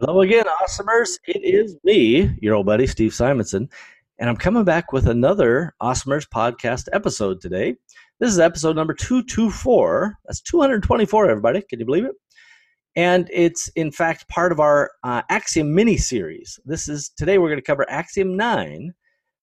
Hello again, Awesomers. It is me, your old buddy, Steve Simonson, and I'm coming back with another Awesomers podcast episode today. This is episode number 224. That's 224, everybody. Can you believe it? And it's, in fact, part of our uh, Axiom mini series. This is today we're going to cover Axiom 9.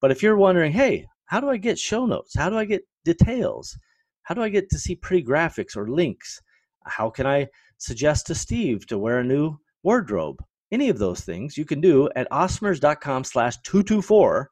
But if you're wondering, hey, how do I get show notes? How do I get details? How do I get to see pretty graphics or links? How can I suggest to Steve to wear a new wardrobe, any of those things you can do at awesomers.com slash 224.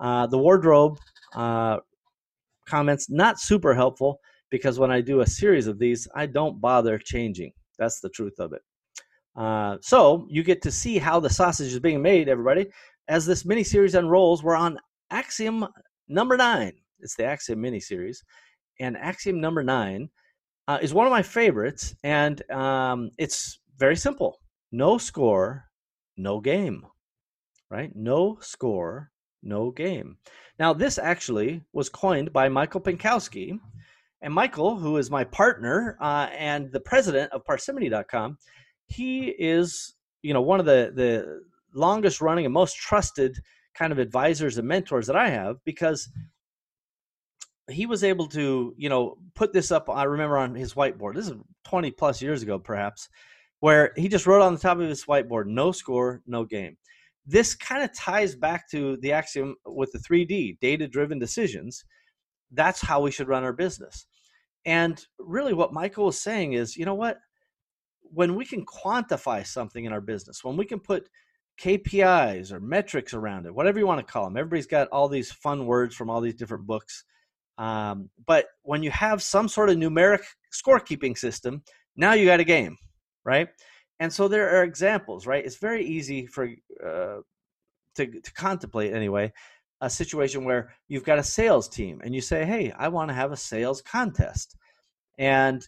Uh, the wardrobe uh, comments, not super helpful because when I do a series of these, I don't bother changing. That's the truth of it. Uh, so you get to see how the sausage is being made, everybody. As this mini series unrolls, we're on axiom number nine. It's the axiom mini series. And axiom number nine uh, is one of my favorites. And um, it's very simple no score, no game, right? No score, no game. Now, this actually was coined by Michael Pinkowski. And Michael, who is my partner uh, and the president of parsimony.com, he is, you know, one of the, the longest running and most trusted kind of advisors and mentors that I have because he was able to, you know, put this up. I remember on his whiteboard. This is 20 plus years ago, perhaps where he just wrote on the top of his whiteboard, no score, no game. This kind of ties back to the axiom with the 3D, data driven decisions. That's how we should run our business. And really, what Michael was saying is you know what? When we can quantify something in our business, when we can put KPIs or metrics around it, whatever you want to call them, everybody's got all these fun words from all these different books. Um, but when you have some sort of numeric scorekeeping system, now you got a game right? And so there are examples, right? It's very easy for uh, to to contemplate anyway a situation where you've got a sales team and you say, "Hey, I want to have a sales contest," and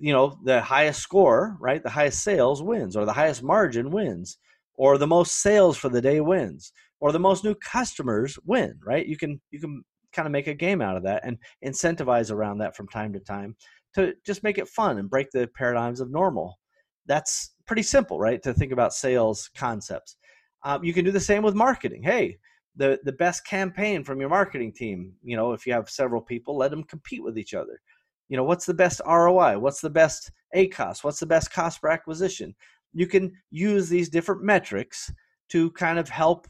you know the highest score, right? The highest sales wins, or the highest margin wins, or the most sales for the day wins, or the most new customers win, right? You can you can kind of make a game out of that and incentivize around that from time to time to just make it fun and break the paradigms of normal that's pretty simple, right? To think about sales concepts. Um, you can do the same with marketing. Hey, the the best campaign from your marketing team. You know, if you have several people, let them compete with each other. You know, what's the best ROI? What's the best ACOS? What's the best cost per acquisition? You can use these different metrics to kind of help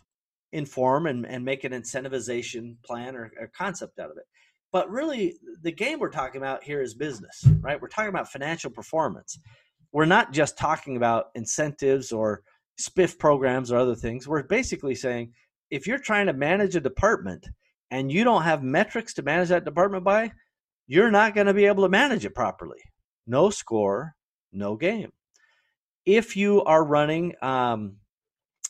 inform and, and make an incentivization plan or, or concept out of it. But really, the game we're talking about here is business, right? We're talking about financial performance we're not just talking about incentives or spiff programs or other things. We're basically saying if you're trying to manage a department and you don't have metrics to manage that department by, you're not going to be able to manage it properly. No score, no game. If you are running um,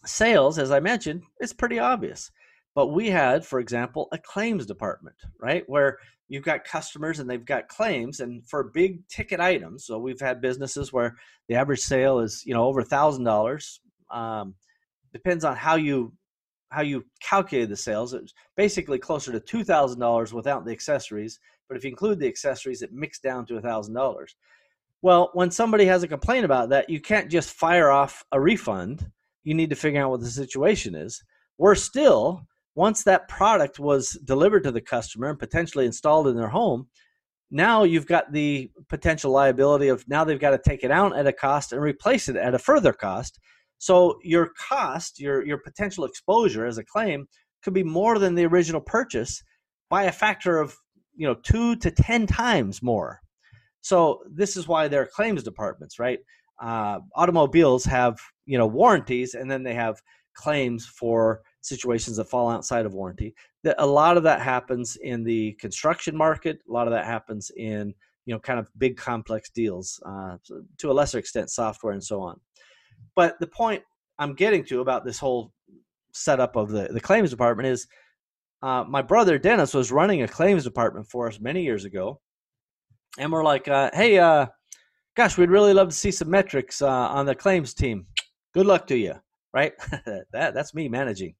sales, as I mentioned, it's pretty obvious. But we had, for example, a claims department, right? Where you've got customers and they've got claims and for big ticket items so we've had businesses where the average sale is you know over a thousand dollars um, depends on how you how you calculate the sales. It's basically closer to two thousand dollars without the accessories but if you include the accessories it mixed down to a thousand dollars. Well when somebody has a complaint about that you can't just fire off a refund. You need to figure out what the situation is. Worse still once that product was delivered to the customer and potentially installed in their home, now you've got the potential liability of now they've got to take it out at a cost and replace it at a further cost. So your cost, your your potential exposure as a claim could be more than the original purchase by a factor of you know two to ten times more. So this is why there are claims departments, right? Uh, automobiles have you know warranties, and then they have claims for situations that fall outside of warranty. That a lot of that happens in the construction market. A lot of that happens in you know kind of big complex deals, uh, to a lesser extent software and so on. But the point I'm getting to about this whole setup of the the claims department is uh, my brother Dennis was running a claims department for us many years ago, and we're like, uh, hey, uh, gosh, we'd really love to see some metrics uh, on the claims team. Good luck to you right? that that's me managing.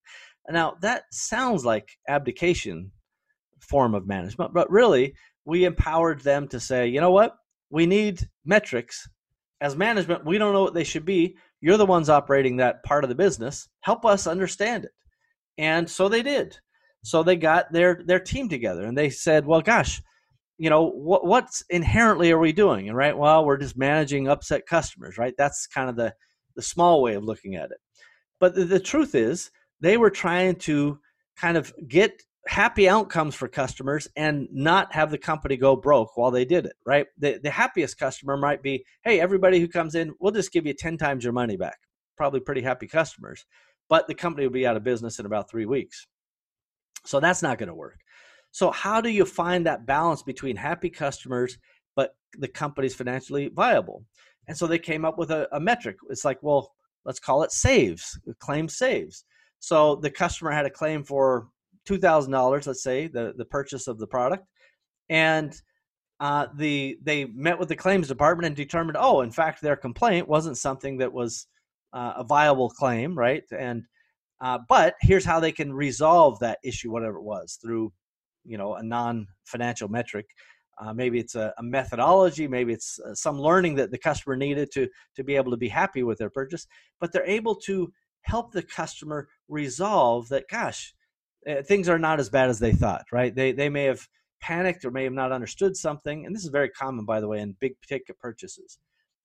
Now that sounds like abdication form of management, but really we empowered them to say, you know what? We need metrics. As management, we don't know what they should be. you're the ones operating that part of the business. Help us understand it. And so they did. So they got their their team together and they said, well, gosh, you know what what's inherently are we doing? And right, well, we're just managing upset customers, right? That's kind of the the small way of looking at it. But the, the truth is, they were trying to kind of get happy outcomes for customers and not have the company go broke while they did it, right? The, the happiest customer might be, hey, everybody who comes in, we'll just give you 10 times your money back. Probably pretty happy customers, but the company will be out of business in about three weeks. So that's not going to work. So, how do you find that balance between happy customers, but the company's financially viable? And so they came up with a, a metric. It's like, well, let's call it saves, claim saves. So the customer had a claim for two thousand dollars, let's say, the the purchase of the product, and uh, the they met with the claims department and determined, oh, in fact, their complaint wasn't something that was uh, a viable claim, right? And uh, but here's how they can resolve that issue, whatever it was, through you know a non-financial metric. Uh, maybe it's a, a, methodology, maybe it's uh, some learning that the customer needed to to be able to be happy with their purchase. But they're able to help the customer resolve that. Gosh, uh, things are not as bad as they thought. Right? They they may have panicked or may have not understood something, and this is very common, by the way, in big ticket purchases.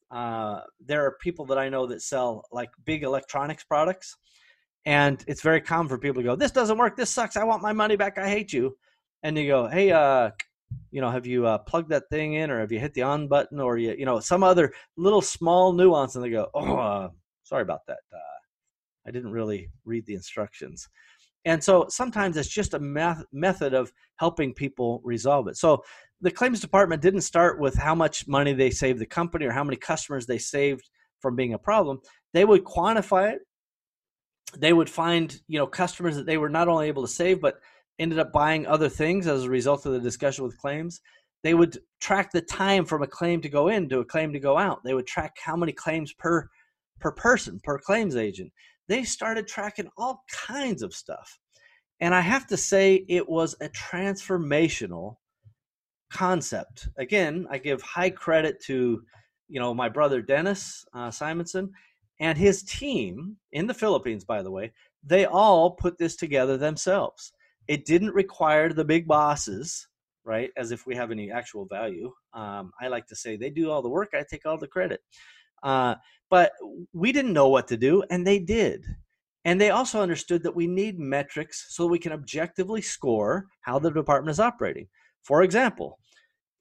Uh, there are people that I know that sell like big electronics products, and it's very common for people to go, "This doesn't work. This sucks. I want my money back. I hate you." And you go, "Hey, uh, you know, have you uh, plugged that thing in, or have you hit the on button, or you, you know, some other little small nuance?" And they go, "Oh, uh, sorry about that. Uh, I didn't really read the instructions." And so sometimes it's just a math- method of helping people resolve it. So the claims department didn't start with how much money they saved the company or how many customers they saved from being a problem. They would quantify it. They would find, you know, customers that they were not only able to save, but ended up buying other things as a result of the discussion with claims. They would track the time from a claim to go in to a claim to go out. They would track how many claims per per person, per claims agent they started tracking all kinds of stuff. And I have to say, it was a transformational concept. Again, I give high credit to, you know, my brother Dennis uh, Simonson and his team in the Philippines. By the way, they all put this together themselves. It didn't require the big bosses, right? As if we have any actual value. Um, I like to say they do all the work. I take all the credit. Uh, but we didn't know what to do, and they did. And they also understood that we need metrics so we can objectively score how the department is operating. For example,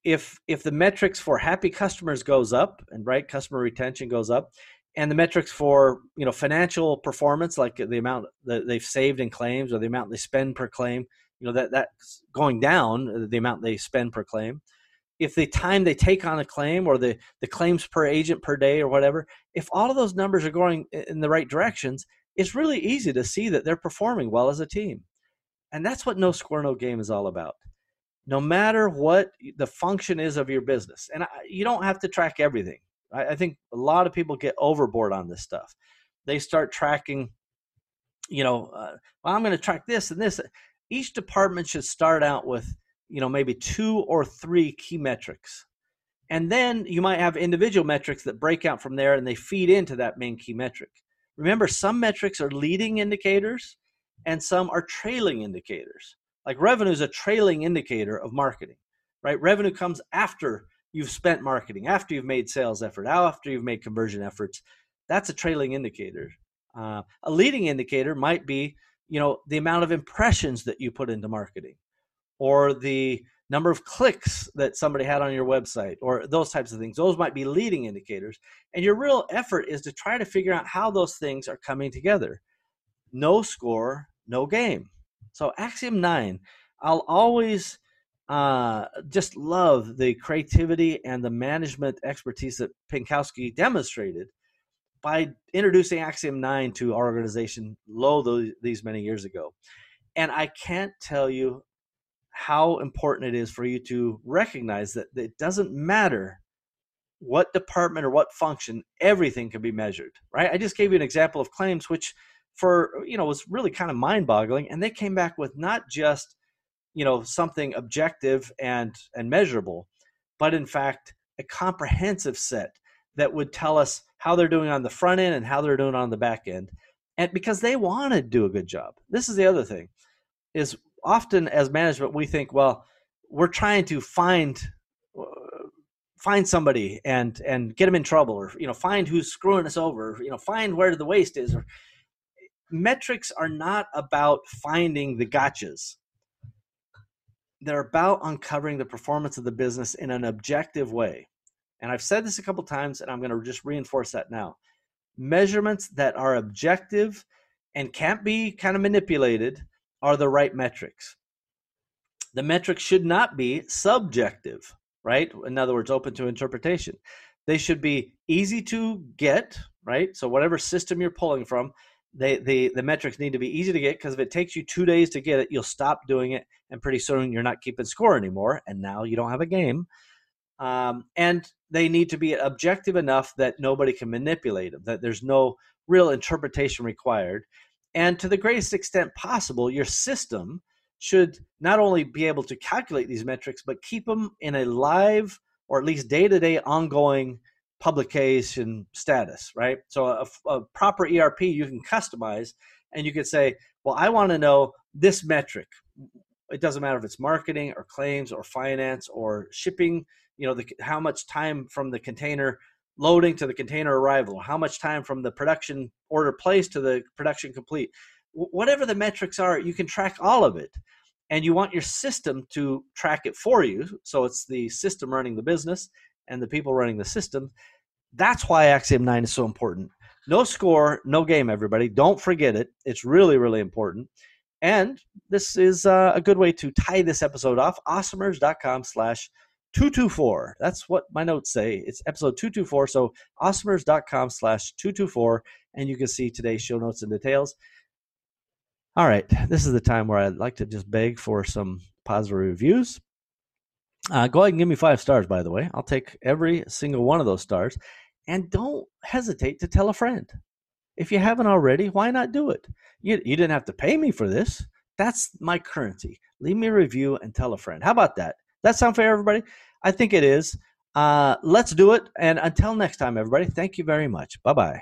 if if the metrics for happy customers goes up and right customer retention goes up, and the metrics for you know financial performance, like the amount that they've saved in claims or the amount they spend per claim, you know that that's going down, uh, the amount they spend per claim, if the time they take on a claim or the, the claims per agent per day or whatever, if all of those numbers are going in the right directions, it's really easy to see that they're performing well as a team. And that's what No Score, No Game is all about. No matter what the function is of your business, and you don't have to track everything. I, think a lot of people get overboard on this stuff. They start tracking, you know, uh, well, I'm going to track this and this. Each department should start out with you know maybe two or three key metrics and then you might have individual metrics that break out from there and they feed into that main key metric remember some metrics are leading indicators and some are trailing indicators like revenue is a trailing indicator of marketing right revenue comes after you've spent marketing after you've made sales effort after you've made conversion efforts that's a trailing indicator. Uh, a leading indicator might be you know the amount of impressions that you put into marketing or the number of clicks that somebody had on your website or those types of things. Those might be leading indicators and your real effort is to try to figure out how those things are coming together. No score no game. So axiom 9 i'll always uh, just love the creativity and the management expertise that pinkowski demonstrated by introducing axiom 9 to our organization low these many years ago. And i can't tell you how important it is for you to recognize that it doesn't matter what department or what function everything can be measured right? I just gave you an example of claims which for you know was really kind of mind boggling and they came back with not just you know something objective and and measurable but in fact a comprehensive set that would tell us how they're doing on the front end and how they're doing on the back end. And because they want to do a good job. This is the other thing is often as management we think, well, we're trying to find uh, find somebody and and get them in trouble or you know find who's screwing us over you know find where the waste is or metrics are not about finding the gotchas they're about uncovering the performance of the business in an objective way and i've said this a couple times and i'm going to just reinforce that now measurements that are objective and can't be kind of manipulated are the right metrics the metrics should not be subjective right? In other words, open to interpretation. They should be easy to get, right? So whatever system you're pulling from, they, the the metrics need to be easy to get because if it takes you two days to get it, you'll stop doing it, and pretty soon you're not keeping score anymore, and now you don't have a game. Um, and they need to be objective enough that nobody can manipulate them, that there's no real interpretation required. And to the greatest extent possible, your system should not only be able to calculate these metrics, but keep them in a live or at least day to day ongoing publication status, right? So a, a, proper ERP you can customize and you could say, well, I want to know this metric. It doesn't matter if it's marketing or claims or finance or shipping, you know, the, how much time from the container loading to the container arrival, how much time from the production order placed to the production complete whatever the metrics are, you can track all of it. And you want your system to track it for you. So it's the system running the business and the people running the system. That's why Axiom 9 is so important. No score, no game, everybody. Don't forget it. It's really, really important. And this is uh, a good way to tie this episode off. Awesomers.com slash 224. That's what my notes say. It's episode 224. So awesomers.com slash 224. And you can see today's show notes and details. All right, this is the time where I'd like to just beg for some positive reviews. Uh, go ahead and give me five stars, by the way. I'll take every single one of those stars. And don't hesitate to tell a friend. If you haven't already, why not do it? You, you didn't have to pay me for this. That's my currency. Leave me a review and tell a friend. How about that? That sound fair, everybody? I think it is. Uh, let's do it. And until next time, everybody, thank you very much. Bye bye.